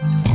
Mm-hmm.